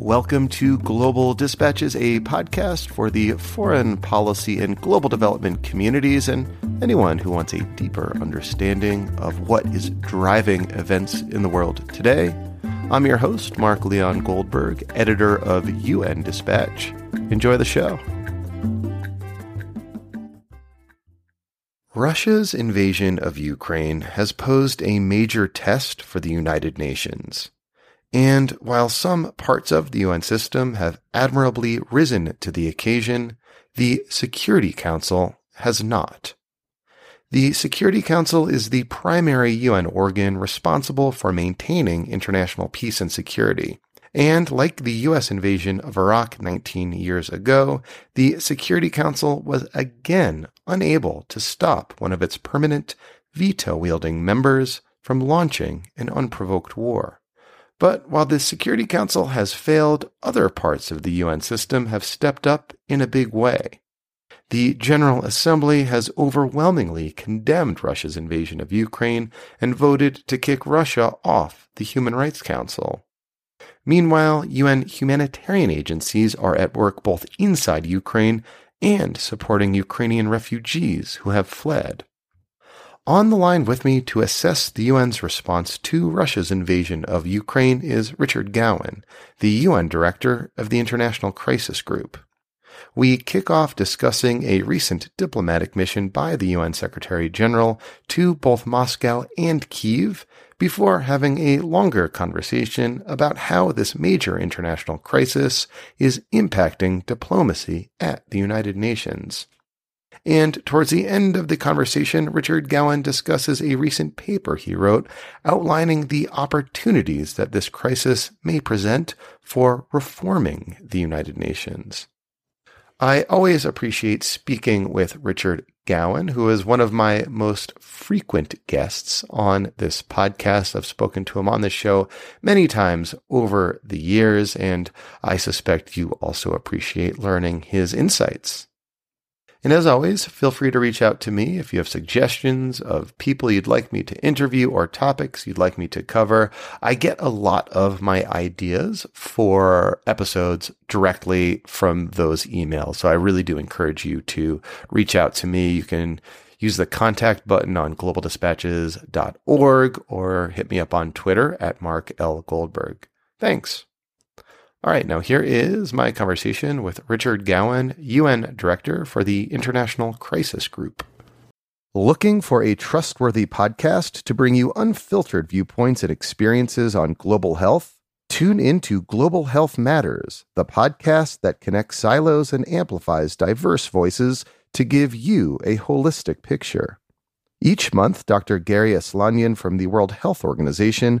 Welcome to Global Dispatches, a podcast for the foreign policy and global development communities and anyone who wants a deeper understanding of what is driving events in the world today. I'm your host, Mark Leon Goldberg, editor of UN Dispatch. Enjoy the show. Russia's invasion of Ukraine has posed a major test for the United Nations. And while some parts of the UN system have admirably risen to the occasion, the Security Council has not. The Security Council is the primary UN organ responsible for maintaining international peace and security. And like the US invasion of Iraq 19 years ago, the Security Council was again unable to stop one of its permanent veto wielding members from launching an unprovoked war. But while the Security Council has failed, other parts of the UN system have stepped up in a big way. The General Assembly has overwhelmingly condemned Russia's invasion of Ukraine and voted to kick Russia off the Human Rights Council. Meanwhile, UN humanitarian agencies are at work both inside Ukraine and supporting Ukrainian refugees who have fled. On the line with me to assess the UN's response to Russia's invasion of Ukraine is Richard Gowan, the UN director of the International Crisis Group. We kick off discussing a recent diplomatic mission by the UN Secretary General to both Moscow and Kiev before having a longer conversation about how this major international crisis is impacting diplomacy at the United Nations. And towards the end of the conversation, Richard Gowan discusses a recent paper he wrote outlining the opportunities that this crisis may present for reforming the United Nations. I always appreciate speaking with Richard Gowan, who is one of my most frequent guests on this podcast. I've spoken to him on this show many times over the years, and I suspect you also appreciate learning his insights and as always, feel free to reach out to me if you have suggestions of people you'd like me to interview or topics you'd like me to cover. I get a lot of my ideas for episodes directly from those emails. So I really do encourage you to reach out to me. You can use the contact button on globaldispatches.org or hit me up on Twitter at Mark L. Goldberg. Thanks. All right, now here is my conversation with Richard Gowan, UN Director for the International Crisis Group. Looking for a trustworthy podcast to bring you unfiltered viewpoints and experiences on global health? Tune into Global Health Matters, the podcast that connects silos and amplifies diverse voices to give you a holistic picture. Each month, Dr. Garry Aslanyan from the World Health Organization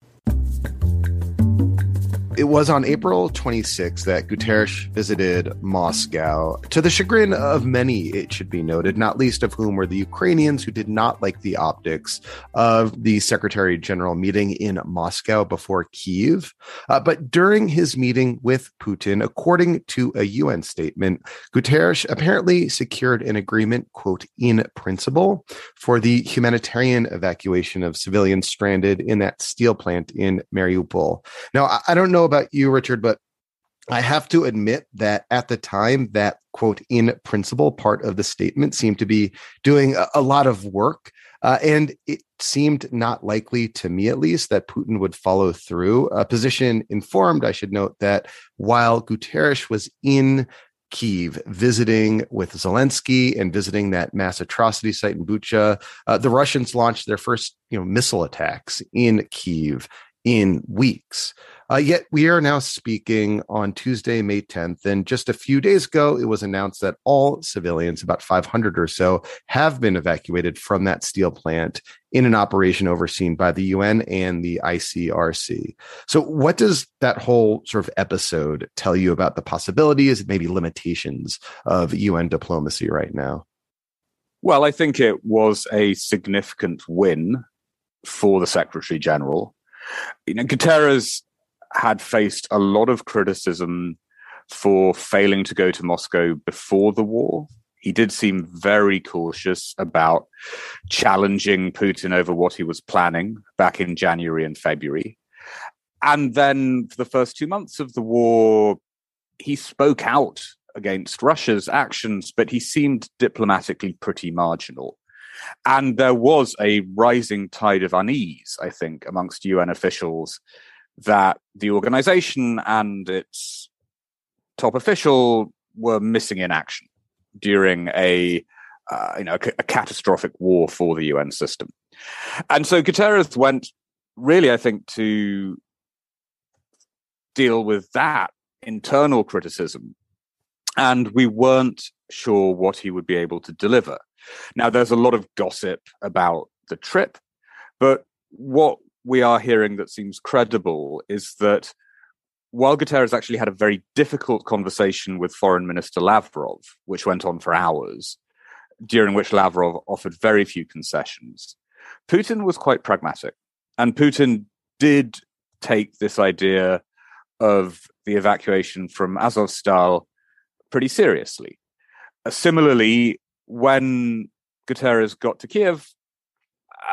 It was on April 26 that Guterres visited Moscow, to the chagrin of many, it should be noted, not least of whom were the Ukrainians who did not like the optics of the Secretary General meeting in Moscow before Kiev. Uh, but during his meeting with Putin, according to a UN statement, Guterres apparently secured an agreement, quote, in principle for the humanitarian evacuation of civilians stranded in that steel plant in Mariupol. Now, I don't know know about you, Richard, but I have to admit that at the time, that quote in principle part of the statement seemed to be doing a, lot of work. Uh, and it seemed not likely to me, at least, that Putin would follow through. A position informed, I should note, that while Guterres was in Kiev, visiting with Zelensky and visiting that mass atrocity site in Bucha. Uh, the Russians launched their first, you know, missile attacks in Kiev in weeks. Uh, yet we are now speaking on Tuesday, May 10th. And just a few days ago, it was announced that all civilians, about 500 or so, have been evacuated from that steel plant in an operation overseen by the UN and the ICRC. So, what does that whole sort of episode tell you about the possibilities, maybe limitations of UN diplomacy right now? Well, I think it was a significant win for the Secretary General. You know, Guterres had faced a lot of criticism for failing to go to Moscow before the war. He did seem very cautious about challenging Putin over what he was planning back in January and February. And then for the first two months of the war, he spoke out against Russia's actions, but he seemed diplomatically pretty marginal. And there was a rising tide of unease, I think, amongst UN officials that the organization and its top official were missing in action during a uh, you know a, a, catastrophic war for the UN system. And so Guterres went really, I think, to deal with that internal criticism. And we weren't sure what he would be able to deliver. Now, there's a lot of gossip about the trip, but what we are hearing that seems credible is that while Guterres actually had a very difficult conversation with Foreign Minister Lavrov, which went on for hours, during which Lavrov offered very few concessions, Putin was quite pragmatic. And Putin did take this idea of the evacuation from Azovstal pretty seriously. Uh, similarly, when Guterres got to Kiev,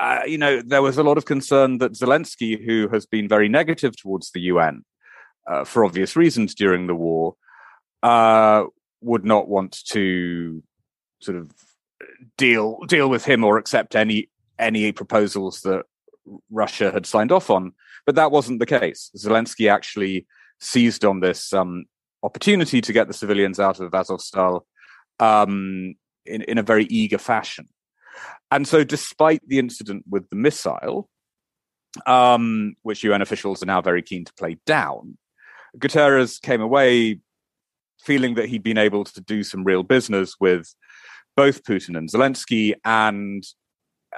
uh, you know, there was a lot of concern that Zelensky, who has been very negative towards the UN uh, for obvious reasons during the war, uh, would not want to sort of deal deal with him or accept any any proposals that Russia had signed off on. But that wasn't the case. Zelensky actually seized on this um, opportunity to get the civilians out of Azovstal um, in, in a very eager fashion. And so, despite the incident with the missile, um, which UN officials are now very keen to play down, Guterres came away feeling that he'd been able to do some real business with both Putin and Zelensky, and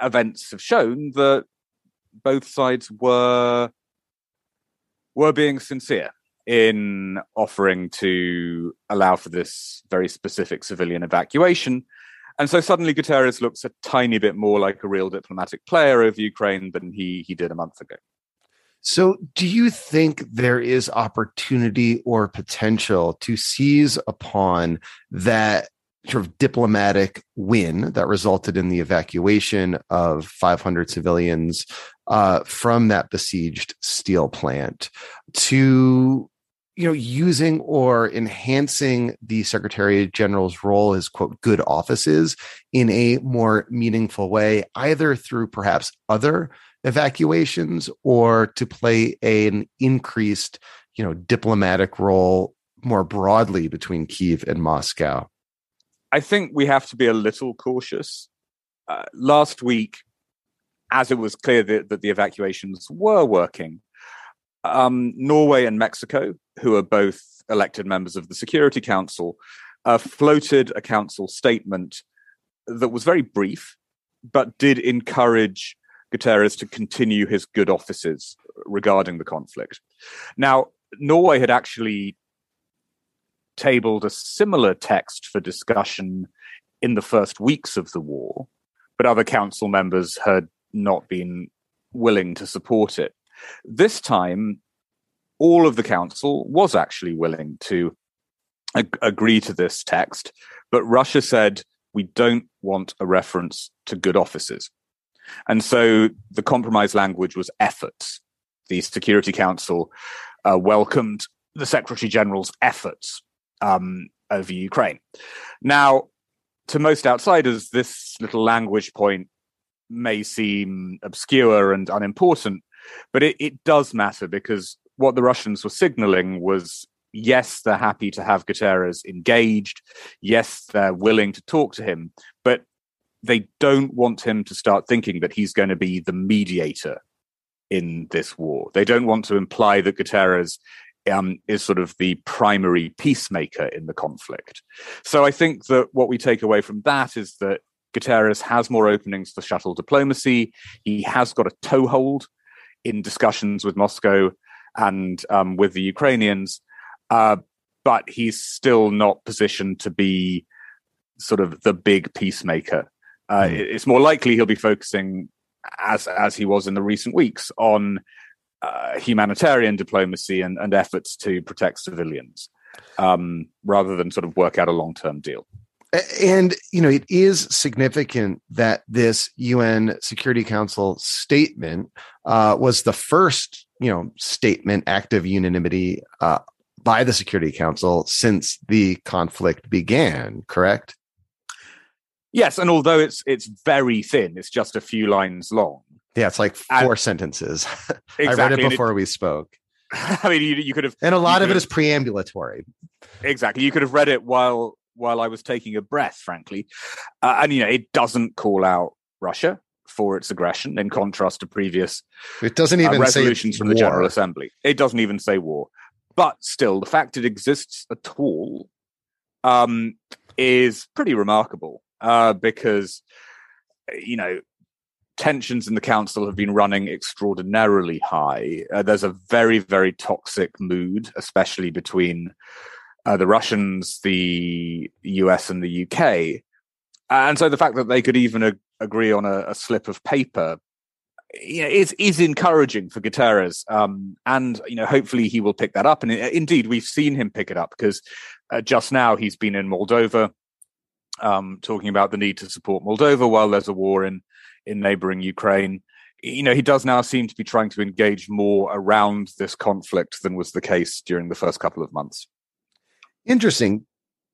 events have shown that both sides were were being sincere in offering to allow for this very specific civilian evacuation. And so suddenly Guterres looks a tiny bit more like a real diplomatic player over Ukraine than he, he did a month ago. So, do you think there is opportunity or potential to seize upon that sort of diplomatic win that resulted in the evacuation of 500 civilians uh, from that besieged steel plant to you know using or enhancing the secretary general's role as quote good offices in a more meaningful way either through perhaps other evacuations or to play an increased you know diplomatic role more broadly between kiev and moscow. I think we have to be a little cautious. Uh, last week as it was clear that, that the evacuations were working um, Norway and Mexico, who are both elected members of the Security Council, uh, floated a council statement that was very brief, but did encourage Guterres to continue his good offices regarding the conflict. Now, Norway had actually tabled a similar text for discussion in the first weeks of the war, but other council members had not been willing to support it. This time, all of the council was actually willing to ag- agree to this text, but Russia said, we don't want a reference to good offices. And so the compromise language was efforts. The Security Council uh, welcomed the Secretary General's efforts um, over Ukraine. Now, to most outsiders, this little language point may seem obscure and unimportant, but it, it does matter because what the Russians were signaling was yes, they're happy to have Guterres engaged. Yes, they're willing to talk to him, but they don't want him to start thinking that he's going to be the mediator in this war. They don't want to imply that Guterres um, is sort of the primary peacemaker in the conflict. So I think that what we take away from that is that Guterres has more openings for shuttle diplomacy. He has got a toehold in discussions with Moscow and um, with the Ukrainians, uh, but he's still not positioned to be sort of the big peacemaker. Uh, mm. It's more likely he'll be focusing as as he was in the recent weeks on uh, humanitarian diplomacy and, and efforts to protect civilians, um, rather than sort of work out a long term deal. And, you know, it is significant that this UN Security Council statement uh, was the first, you know, statement, active unanimity uh, by the Security Council since the conflict began, correct? Yes, and although it's it's very thin, it's just a few lines long. Yeah, it's like four and, sentences. Exactly, I read it before it, we spoke. I mean, you, you could have, and a lot of it is preambulatory. Exactly, you could have read it while while I was taking a breath, frankly. Uh, and, you know, it doesn't call out Russia for its aggression in contrast to previous it doesn't uh, even uh, resolutions from war. the General Assembly. It doesn't even say war. But still, the fact it exists at all um, is pretty remarkable uh, because, you know, tensions in the council have been running extraordinarily high. Uh, there's a very, very toxic mood, especially between uh, the Russians, the US, and the UK. And so the fact that they could even ag- agree on a, a, slip of paper you know, is is encouraging for Guterres, um, and you know, hopefully he will pick that up. And uh, indeed, we've seen him pick it up because uh, just now he's been in Moldova, um, talking about the need to support Moldova while there's a war in in neighboring Ukraine. You know, he does now seem to be trying to engage more around this conflict than was the case during the first couple of months. Interesting.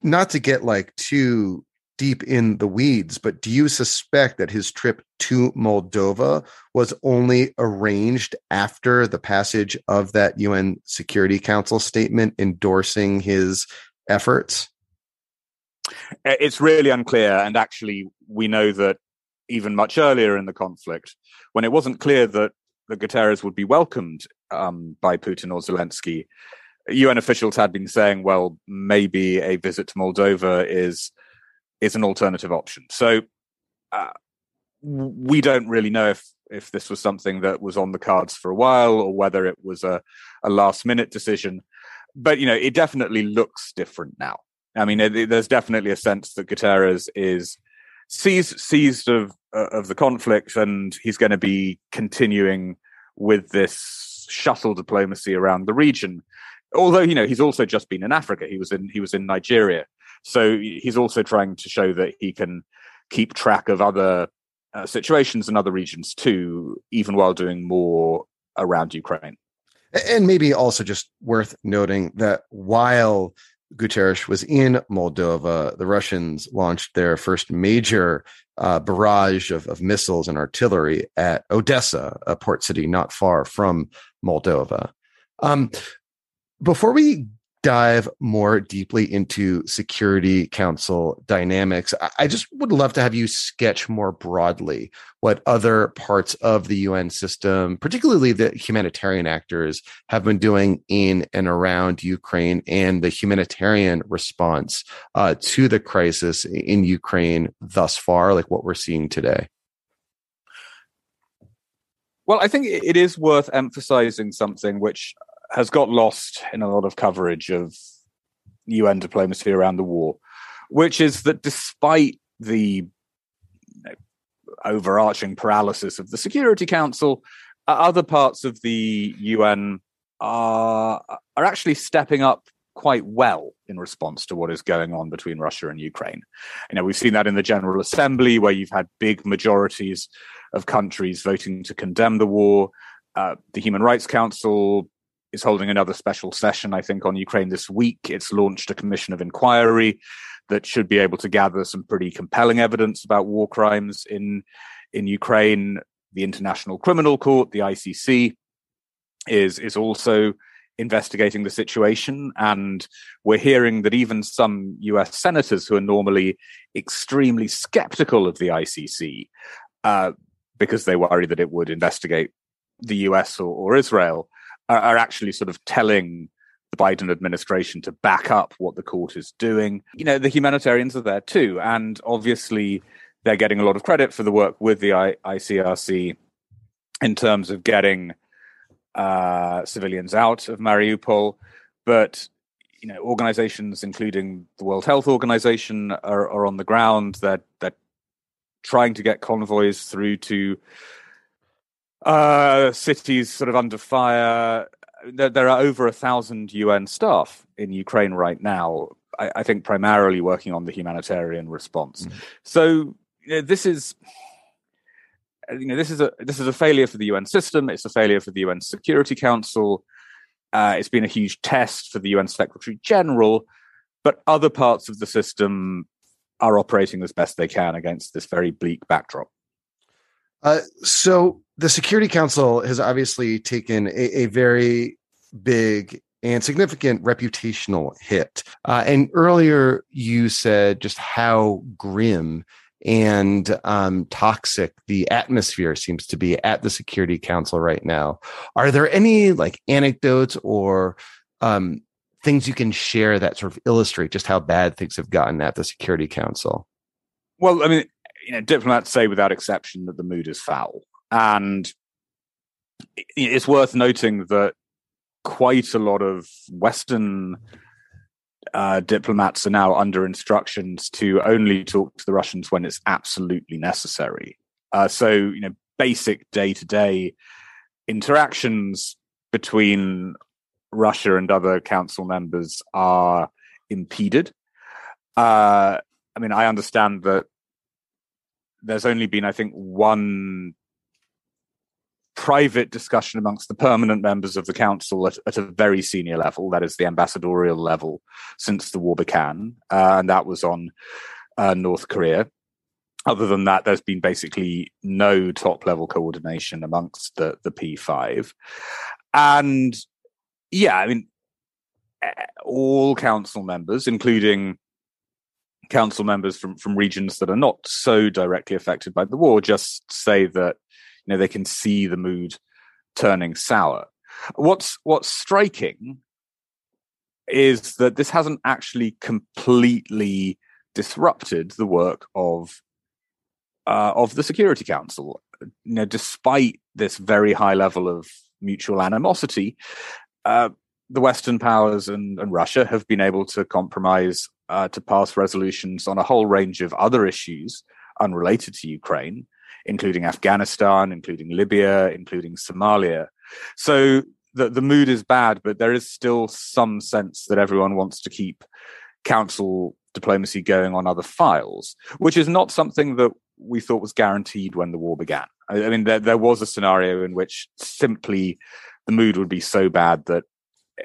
Not to get like too deep in the weeds, but do you suspect that his trip to Moldova was only arranged after the passage of that UN Security Council statement endorsing his efforts? It's really unclear. And actually, we know that even much earlier in the conflict, when it wasn't clear that the Guterres would be welcomed um, by Putin or Zelensky, UN officials had been saying, well, maybe a visit to Moldova is is an alternative option. So uh, we don't really know if if this was something that was on the cards for a while or whether it was a, a last minute decision. But you know, it definitely looks different now. I mean, there's definitely a sense that Guterres is seized seized of uh, of the conflict, and he's going to be continuing with this shuttle diplomacy around the region although you know he's also just been in Africa. He was in he was in Nigeria, so he's also trying to show that he can keep track of other uh, situations in other regions too, even while doing more around Ukraine. And maybe also just worth noting that while Guterres was in Moldova, the Russians launched their first major uh, barrage of, of missiles and artillery at Odessa, a port city not far from Moldova. Um, before we dive more deeply into Security Council dynamics, I just would love to have you sketch more broadly what other parts of the UN system, particularly the humanitarian actors, have been doing in and around Ukraine and the humanitarian response uh, to the crisis in Ukraine thus far, like what we're seeing today. Well, I think it is worth emphasizing something which has got lost in a lot of coverage of UN diplomacy around the war, which is that despite the you know, overarching paralysis of the Security Council, uh, other parts of the UN are are actually stepping up quite well in response to what is going on between Russia and Ukraine. You know, we've seen that in the General Assembly, where you've had big majorities of countries voting to condemn the war. Uh, the Human Rights Council is holding another special session, I think, on Ukraine this week. It's launched a commission of inquiry that should be able to gather some pretty compelling evidence about war crimes in in Ukraine. The International Criminal Court, the ICC, is is also investigating the situation, and we're hearing that even some U.S. senators who are normally extremely skeptical of the ICC uh, because they worry that it would investigate the U.S. or, or Israel are, are actually sort of telling the Biden administration to back up what the court is doing. You know, the humanitarians are there too. And obviously, they're getting a lot of credit for the work with the I- ICRC in terms of getting uh, civilians out of Mariupol. But, you know, organizations, including the World Health Organization, are, are on the ground. They're, they're trying to get convoys through to Uh, cities sort of under fire. There, there, are over a thousand UN staff in Ukraine right now. I, I think primarily working on the humanitarian response. Mm. So you know, this is you know this is a this is a failure for the UN system. It's a failure for the UN Security Council. Uh, it's been a huge test for the UN Secretary General, but other parts of the system are operating as best they can against this very bleak backdrop. Uh, so the Security Council has obviously taken a, a very big and significant reputational hit. Uh, and earlier you said just how grim and um, toxic the atmosphere seems to be at the Security Council right now. Are there any like anecdotes or um, things you can share that sort of illustrate just how bad things have gotten at the Security Council? Well, I mean, you know, diplomats say without exception that the mood is foul, and it's worth noting that quite a lot of Western uh, diplomats are now under instructions to only talk to the Russians when it's absolutely necessary. Uh, so, you know, basic day to day interactions between Russia and other council members are impeded. Uh, I mean, I understand that there's only been, I think, one private discussion amongst the permanent members of the council at, at, a very senior level, that is the ambassadorial level, since the war began, uh, and that was on uh, North Korea. Other than that, there's been basically no top level coordination amongst the, the P5. And yeah, I mean, all council members, including council members from, from regions that are not so directly affected by the war, just say that you know they can see the mood turning sour. What's what's striking is that this hasn't actually completely disrupted the work of uh, of the Security Council. You know, despite this very high level of mutual animosity, uh, the Western powers and, and, Russia have been able to compromise uh, to pass resolutions on a whole range of other issues unrelated to Ukraine including Afghanistan, including Libya, including Somalia. So the, the mood is bad, but there is still some sense that everyone wants to keep council diplomacy going on other files, which is not something that we thought was guaranteed when the war began. I, I mean, there, there was a scenario in which simply the mood would be so bad that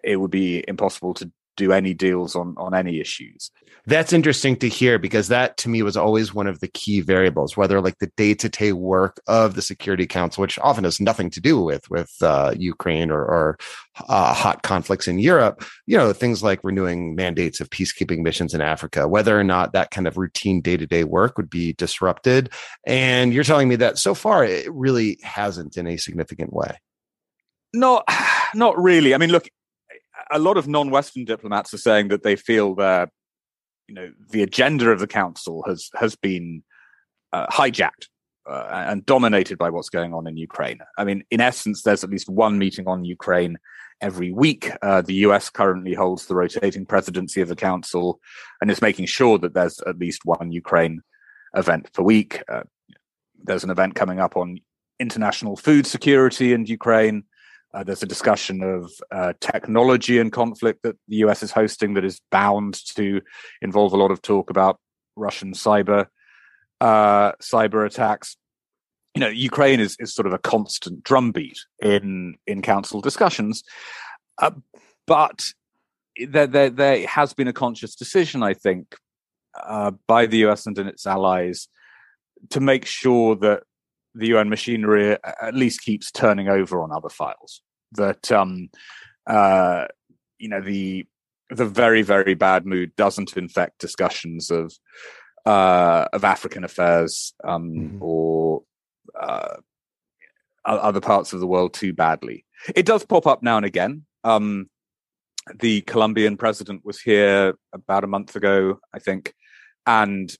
it would be impossible to do any deals on on any issues. That's interesting to hear because that to me was always one of the key variables, whether like the day to day work of the Security Council, which often has nothing to do with with uh, Ukraine or, or uh, hot conflicts in Europe. You know, things like renewing mandates of peacekeeping missions in Africa, whether or not that kind of routine day to day work would be disrupted. And you're telling me that so far it really hasn't in a significant way. No, not really. I mean, look, a lot of non-Western diplomats are saying that they feel that you know the agenda of the council has has been uh, hijacked uh, and dominated by what's going on in Ukraine. I mean, in essence, there's at least one meeting on Ukraine every week. Uh, the US currently holds the rotating presidency of the council and is making sure that there's at least one Ukraine event per week. Uh, there's an event coming up on international food security and Ukraine. Uh, there's a discussion of uh, technology and conflict that the US is hosting that is bound to involve a lot of talk about Russian cyber uh, cyber attacks. You know, Ukraine is, is sort of a constant drumbeat in in council discussions, uh, but there, there there has been a conscious decision, I think, uh, by the US and its allies to make sure that the UN machinery at least keeps turning over on other files. That um, uh, you know the the very very bad mood doesn't infect discussions of uh, of African affairs um, mm-hmm. or uh, other parts of the world too badly. It does pop up now and again. Um, the Colombian president was here about a month ago, I think, and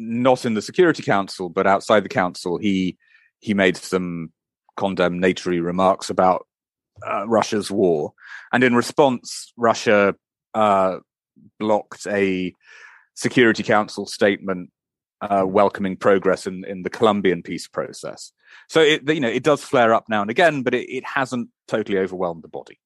not in the Security Council, but outside the council, he he made some condemnatory remarks about uh, Russia's war, and in response, Russia uh, blocked a Security Council statement uh, welcoming progress in, in the Colombian peace process. So it you know it does flare up now and again, but it, it hasn't totally overwhelmed the body.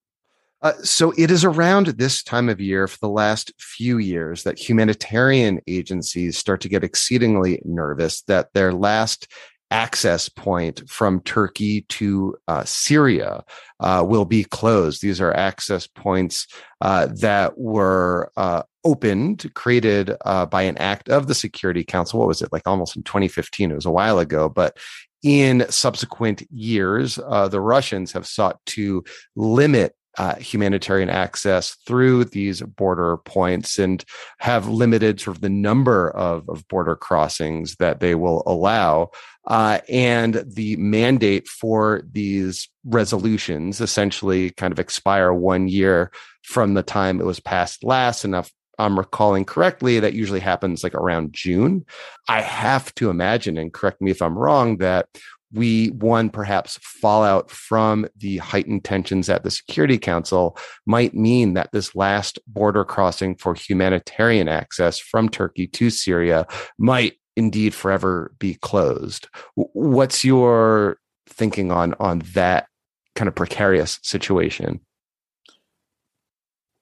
Uh, so it is around this time of year for the last few years that humanitarian agencies start to get exceedingly nervous that their last access point from Turkey to uh, Syria uh, will be closed. These are access points uh, that were uh, opened, created uh, by an act of the Security Council. What was it like almost in 2015? It was a while ago, but in subsequent years, the Russians have sought to limit uh, humanitarian access through these border points and have limited sort of the number of, of border crossings that they will allow. Uh, and the mandate for these resolutions essentially kind of expire one year from the time it was passed last. And if I'm recalling correctly, that usually happens like around June. I have to imagine, and correct me if I'm wrong, that we one perhaps fallout from the heightened tensions at the security council might mean that this last border crossing for humanitarian access from turkey to syria might indeed forever be closed. What's your thinking on on that kind of precarious situation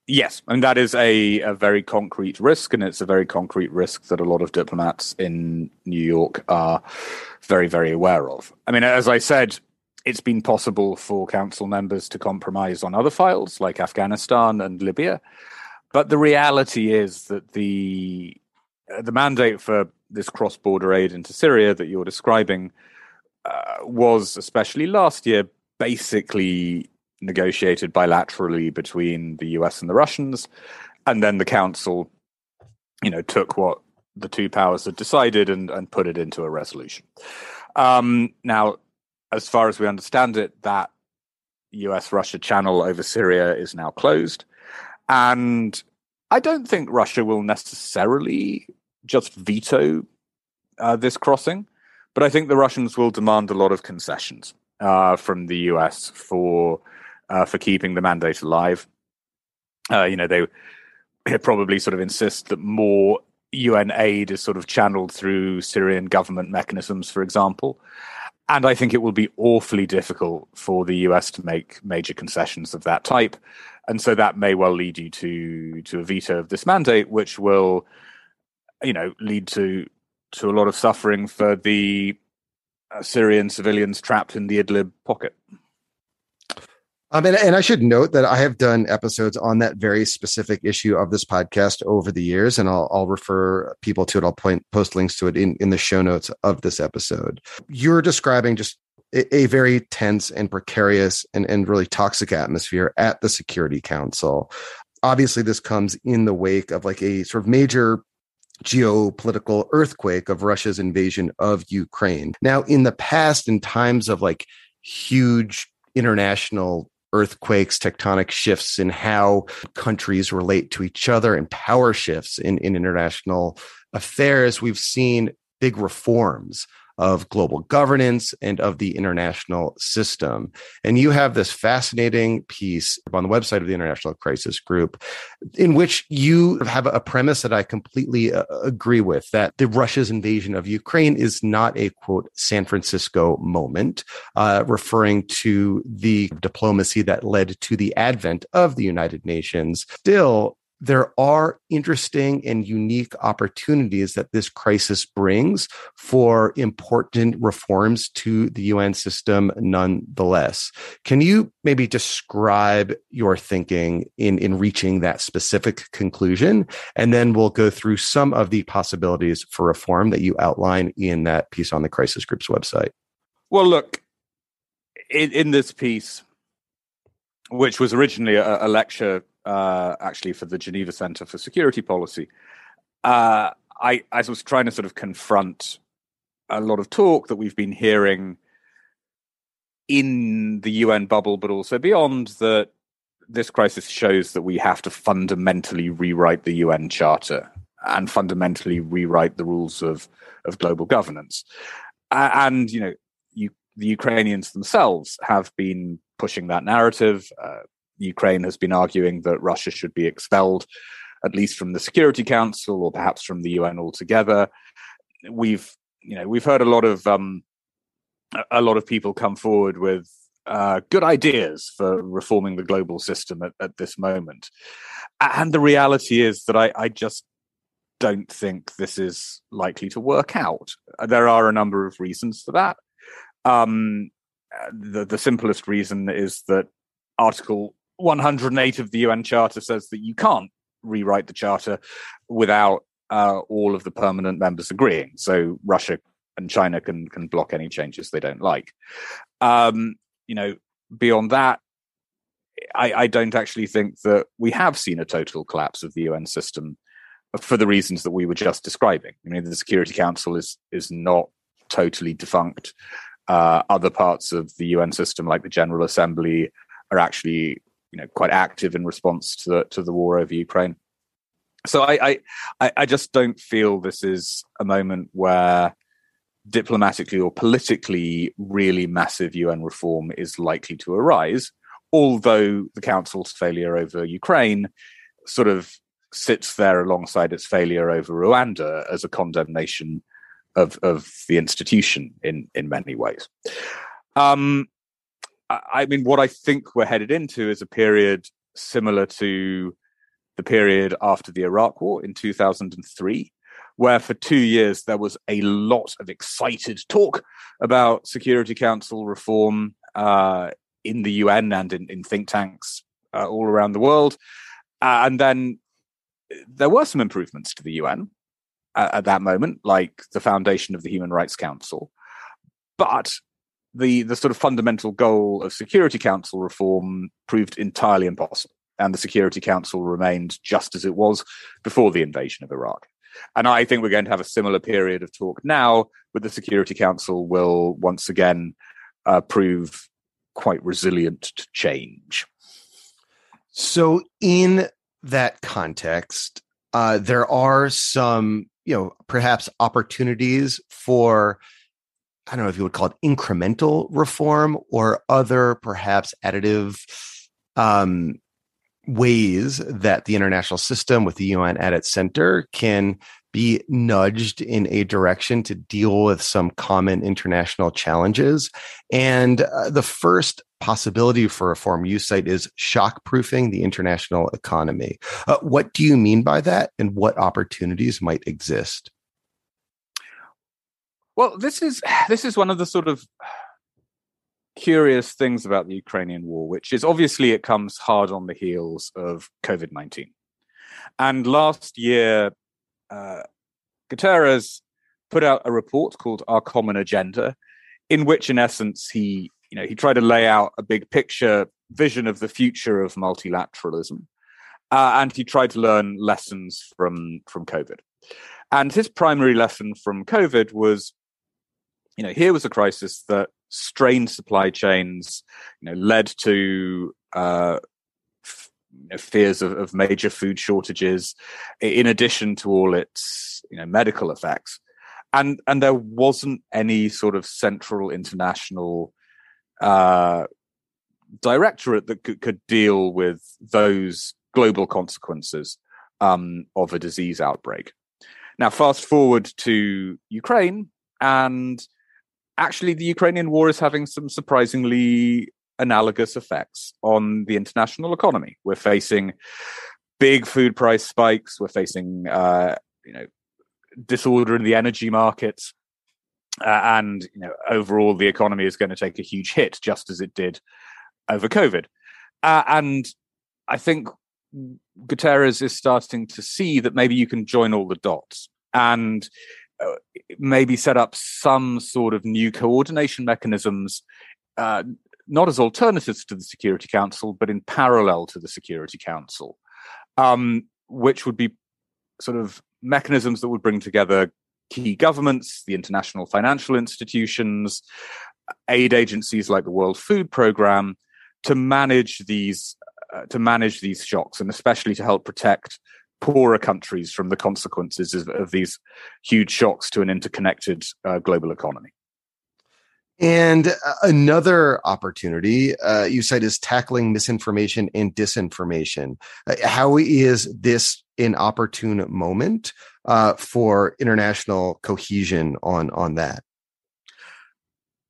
Yes, and that is a, a very concrete risk, and it's a very concrete risk that a lot of diplomats in New York are very, very aware of. I mean, as I said, it's been possible for council members to compromise on other files like Afghanistan and Libya, but the reality is that the uh, the mandate for this cross-border aid into Syria that you're describing uh, was, especially last year, basically negotiated bilaterally between the US and the Russians. And then the council, you know, took what the two powers had decided and, and put it into a resolution. Um, now, as far as we understand it, that US Russia channel over Syria is now closed. And I don't think Russia will necessarily just veto uh, this crossing, but I think the Russians will demand a lot of concessions uh, from the US for uh, for keeping the mandate alive. Uh, you know, they, probably sort of insist that more UN aid is sort of channeled through Syrian government mechanisms, for example. And I think it will be awfully difficult for the US to make major concessions of that type. And so that may well lead you to to a veto of this mandate, which will, you know, lead to to a lot of suffering for the uh, Syrian civilians trapped in the Idlib pocket. Um, and, and I should note that I have done episodes on that very specific issue of this podcast over the years, and I'll, I'll refer people to it. I'll point post links to it in, in the show notes of this episode. You're describing just a, a very tense and precarious and, and really toxic atmosphere at the Security Council. Obviously, this comes in the wake of like a sort of major geopolitical earthquake of Russia's invasion of Ukraine. Now, in the past, in times of like huge international earthquakes, tectonic shifts in how countries relate to each other, and power shifts in, in international affairs, we've seen big reforms of global governance and of the international system. And you have this fascinating piece on the website of the International Crisis Group in which you have a premise that I completely uh, agree with that the Russia's invasion of Ukraine is not a quote San Francisco moment, uh, referring to the diplomacy that led to the advent of the United Nations. Still, there are interesting and unique opportunities that this crisis brings for important reforms to the UN system nonetheless. Can you maybe describe your thinking in, in reaching that specific conclusion? And then we'll go through some of the possibilities for reform that you outline in that piece on the Crisis Group's website. Well, look, in, in this piece, which was originally a, a lecture uh, actually for the Geneva Center for Security Policy. Uh, I, I was trying to sort of confront a lot of talk that we've been hearing in the UN bubble, but also beyond that this crisis shows that we have to fundamentally rewrite the UN Charter and fundamentally rewrite the rules of, of global governance. Uh, and, you know, the Ukrainians themselves have been pushing that narrative. Uh, Ukraine has been arguing that Russia should be expelled, at least from the Security Council or perhaps from the UN altogether. we've you know we've heard a lot of um, a lot of people come forward with uh, good ideas for reforming the global system at, at, this moment. And the reality is that I, I, just don't think this is likely to work out. There are a number of reasons for that. Um, the, the simplest reason is that Article 108 of the UN Charter says that you can't rewrite the Charter without uh, all of the permanent members agreeing. So Russia and China can can block any changes they don't like. Um, you know, beyond that, I, I, don't actually think that we have seen a total collapse of the UN system for the reasons that we were just describing. I mean, the Security Council is is not totally defunct. Uh, other parts of the UN system, like the General Assembly, are actually you know quite active in response to the, to the war over Ukraine. So I, I I just don't feel this is a moment where diplomatically or politically really massive UN reform is likely to arise, although the Council's failure over Ukraine sort of sits there alongside its failure over Rwanda as a condemnation of, of the institution in, in many ways. Um, I mean, what I think we're headed into is a period similar to the period after the Iraq War in 2003, where for two years there was a lot of excited talk about Security Council reform uh, in the UN and in, in think tanks uh, all around the world. Uh, and then there were some improvements to the UN at, at that moment, like the foundation of the Human Rights Council. But the, the sort of fundamental goal of Security Council reform proved entirely impossible. And the Security Council remained just as it was before the invasion of Iraq. And I think we're going to have a similar period of talk now, with the Security Council will once again uh, prove quite resilient to change. So, in that context, uh, there are some, you know, perhaps opportunities for, I don't know if you would call it incremental reform or other perhaps additive um, ways that the international system with the UN at its center can be nudged in a direction to deal with some common international challenges. And uh, the first possibility for reform you cite is shock proofing the international economy. Uh, what do you mean by that, and what opportunities might exist? Well, this is this is one of the sort of curious things about the Ukrainian war, which is obviously it comes hard on the heels of COVID 19. And last year, uh, Guterres put out a report called Our Common Agenda, in which, in essence, he you know he tried to lay out a big picture vision of the future of multilateralism, uh, and he tried to learn lessons from from COVID. And his primary lesson from COVID was, you know, here was a crisis that strained supply chains, you know, led to uh, fears of, of, major food shortages, in addition to all its you know medical effects, and and there wasn't any sort of central international uh, directorate that could, could, deal with those global consequences um, of a disease outbreak. Now, fast forward to Ukraine, and actually the Ukrainian war is having some surprisingly analogous effects on the international economy. We're facing big food price spikes. We're facing, uh, you know, disorder in the energy markets, uh, and you know, overall the economy is going to take a huge hit, just as it did over COVID. Uh, and I think Guterres is starting to see that maybe you can join all the dots and uh, maybe set up some sort of new coordination mechanisms, uh, not as alternatives to the Security Council, but in parallel to the Security Council, um, which would be sort of mechanisms that would bring together key governments, the international financial institutions, aid agencies like the World Food Programme to manage these uh, to manage these shocks and especially to help protect poorer countries from the consequences of, of these huge shocks to an interconnected uh, global economy. And uh, another opportunity uh, you cite is tackling misinformation and disinformation. Uh, how is this an opportune moment uh, for international cohesion on on that?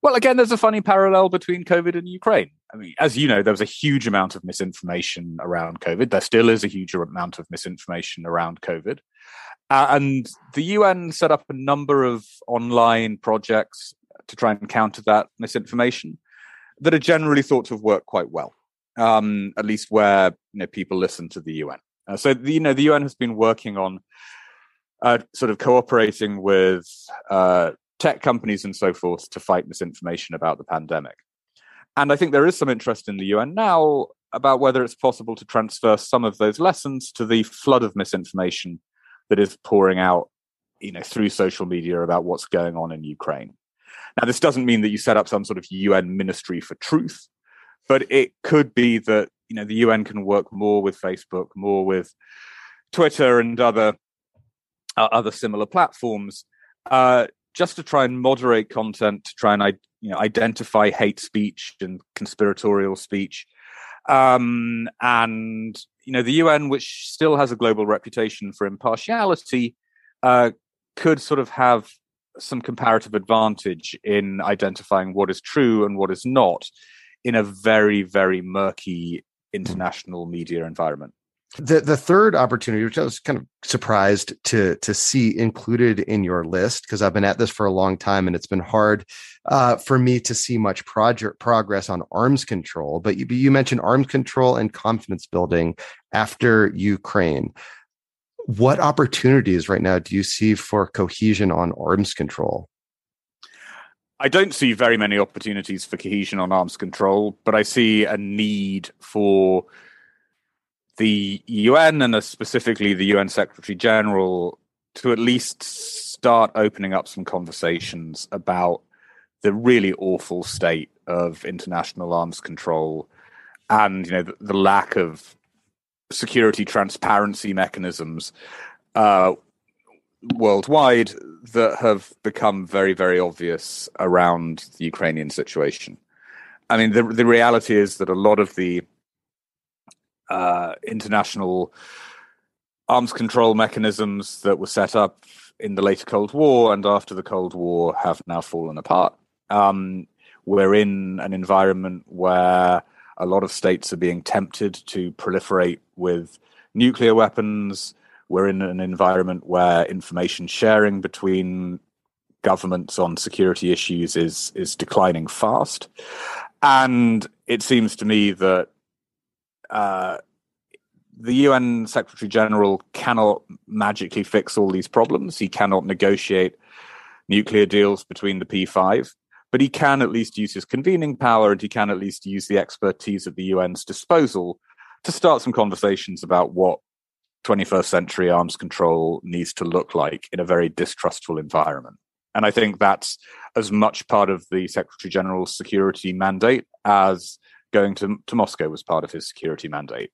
Well, again, there's a funny parallel between COVID and Ukraine. I mean, as you know, there was a huge amount of misinformation around COVID. There still is a huge amount of misinformation around COVID. Uh, and the UN set up a number of online projects to try and counter that misinformation that are generally thought to have worked quite well, um, at least where you know people listen to the UN. Uh, so the, you know the UN has been working on uh, sort of cooperating with uh, tech companies and so forth to fight misinformation about the pandemic. And I think there is some interest in the UN now about whether it's possible to transfer some of those lessons to the flood of misinformation that is pouring out, you know, through social media about what's going on in Ukraine. Now, this doesn't mean that you set up some sort of UN ministry for truth, but it could be that you know the UN can work more with Facebook, more with Twitter and other uh, other similar platforms, uh, just to try and moderate content, to try and you know identify hate speech and conspiratorial speech, um, and you know the UN, which still has a global reputation for impartiality, uh, could sort of have some comparative advantage in identifying what is true and what is not in a very very murky international media environment. The the third opportunity which i was kind of surprised to to see included in your list because i've been at this for a long time and it's been hard uh, for me to see much project progress on arms control but you, you mentioned arms control and confidence building after ukraine what opportunities right now do you see for cohesion on arms control? I don't see very many opportunities for cohesion on arms control, but I see a need for the UN and specifically the UN Secretary General to at least start opening up some conversations about the really awful state of international arms control and you know the, the lack of security transparency mechanisms uh, worldwide that have become very, very obvious around the Ukrainian situation. I mean, the the reality is that a lot of the uh, international arms control mechanisms that were set up in the later Cold War and after the Cold War have now fallen apart. Um, we're in an environment where a lot of states are being tempted to proliferate with nuclear weapons. We're in an environment where information sharing between governments on security issues is is declining fast, and it seems to me that uh, the UN Secretary General cannot magically fix all these problems. He cannot negotiate nuclear deals between the P5 but he can at least use his convening power and he can at least use the expertise at the UN's disposal to start some conversations about what 21st century arms control needs to look like in a very distrustful environment. And I think that's as much part of the Secretary General's security mandate as going to, to Moscow was part of his security mandate.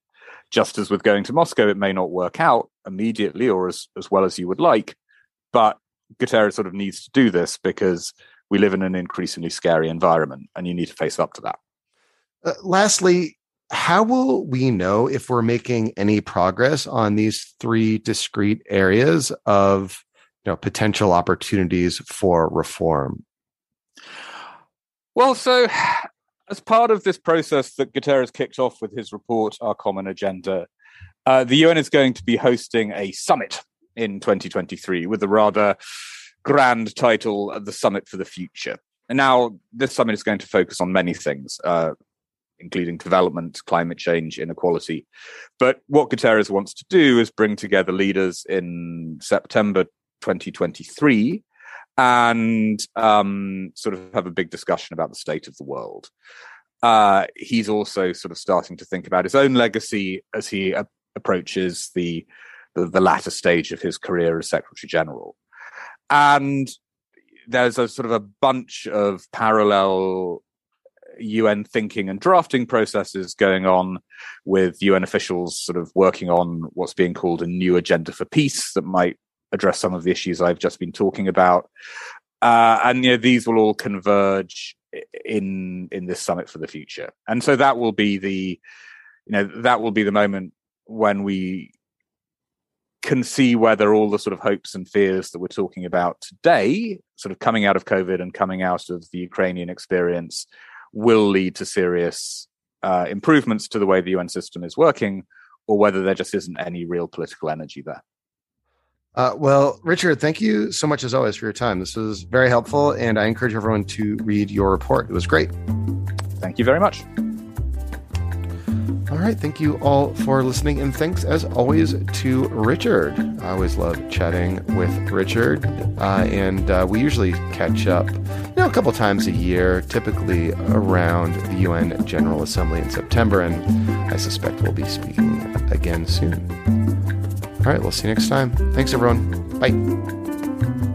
Just as with going to Moscow, it may not work out immediately or as, as well as you would like, but Guterres sort of needs to do this because we live in an increasingly scary environment and you need to face up to that. Uh, lastly, how will we know if we're making any progress on these three discrete areas of you know potential opportunities for reform? Well, so as part of this process that Guterres kicked off with his report, Our Common Agenda, uh, the UN is going to be hosting a summit in 2023 with a rather grand title, The Summit for the Future. And now this summit is going to focus on many things, uh, including development, climate change, inequality. But what Guterres wants to do is bring together leaders in September 2023 and um, sort of have a big discussion about the state of the world. Uh, he's also sort of starting to think about his own legacy as he approaches the, the, the latter stage of his career as Secretary General and there's a sort of a bunch of parallel UN thinking and drafting processes going on with UN officials sort of working on what's being called a new agenda for peace that might address some of the issues I've just been talking about. Uh, and you know, these will all converge in in this summit for the future. And so that will be the you know that will be the moment when we can see whether all the sort of hopes and fears that we're talking about today, sort of coming out of COVID and coming out of the Ukrainian experience, will lead to serious uh, improvements to the way the UN system is working, or whether there just isn't any real political energy there. Uh, well, Richard, thank you so much as always for your time. This was very helpful, and I encourage everyone to read your report. It was great. Thank you very much. All right. Thank you all for listening. And thanks, as always, to Richard. I always love chatting with Richard. Uh, and uh, we usually catch up, you know, a couple times a year, typically around the UN General Assembly in September. And I suspect we'll be speaking again soon. All right. We'll see you next time. Thanks, everyone. Bye.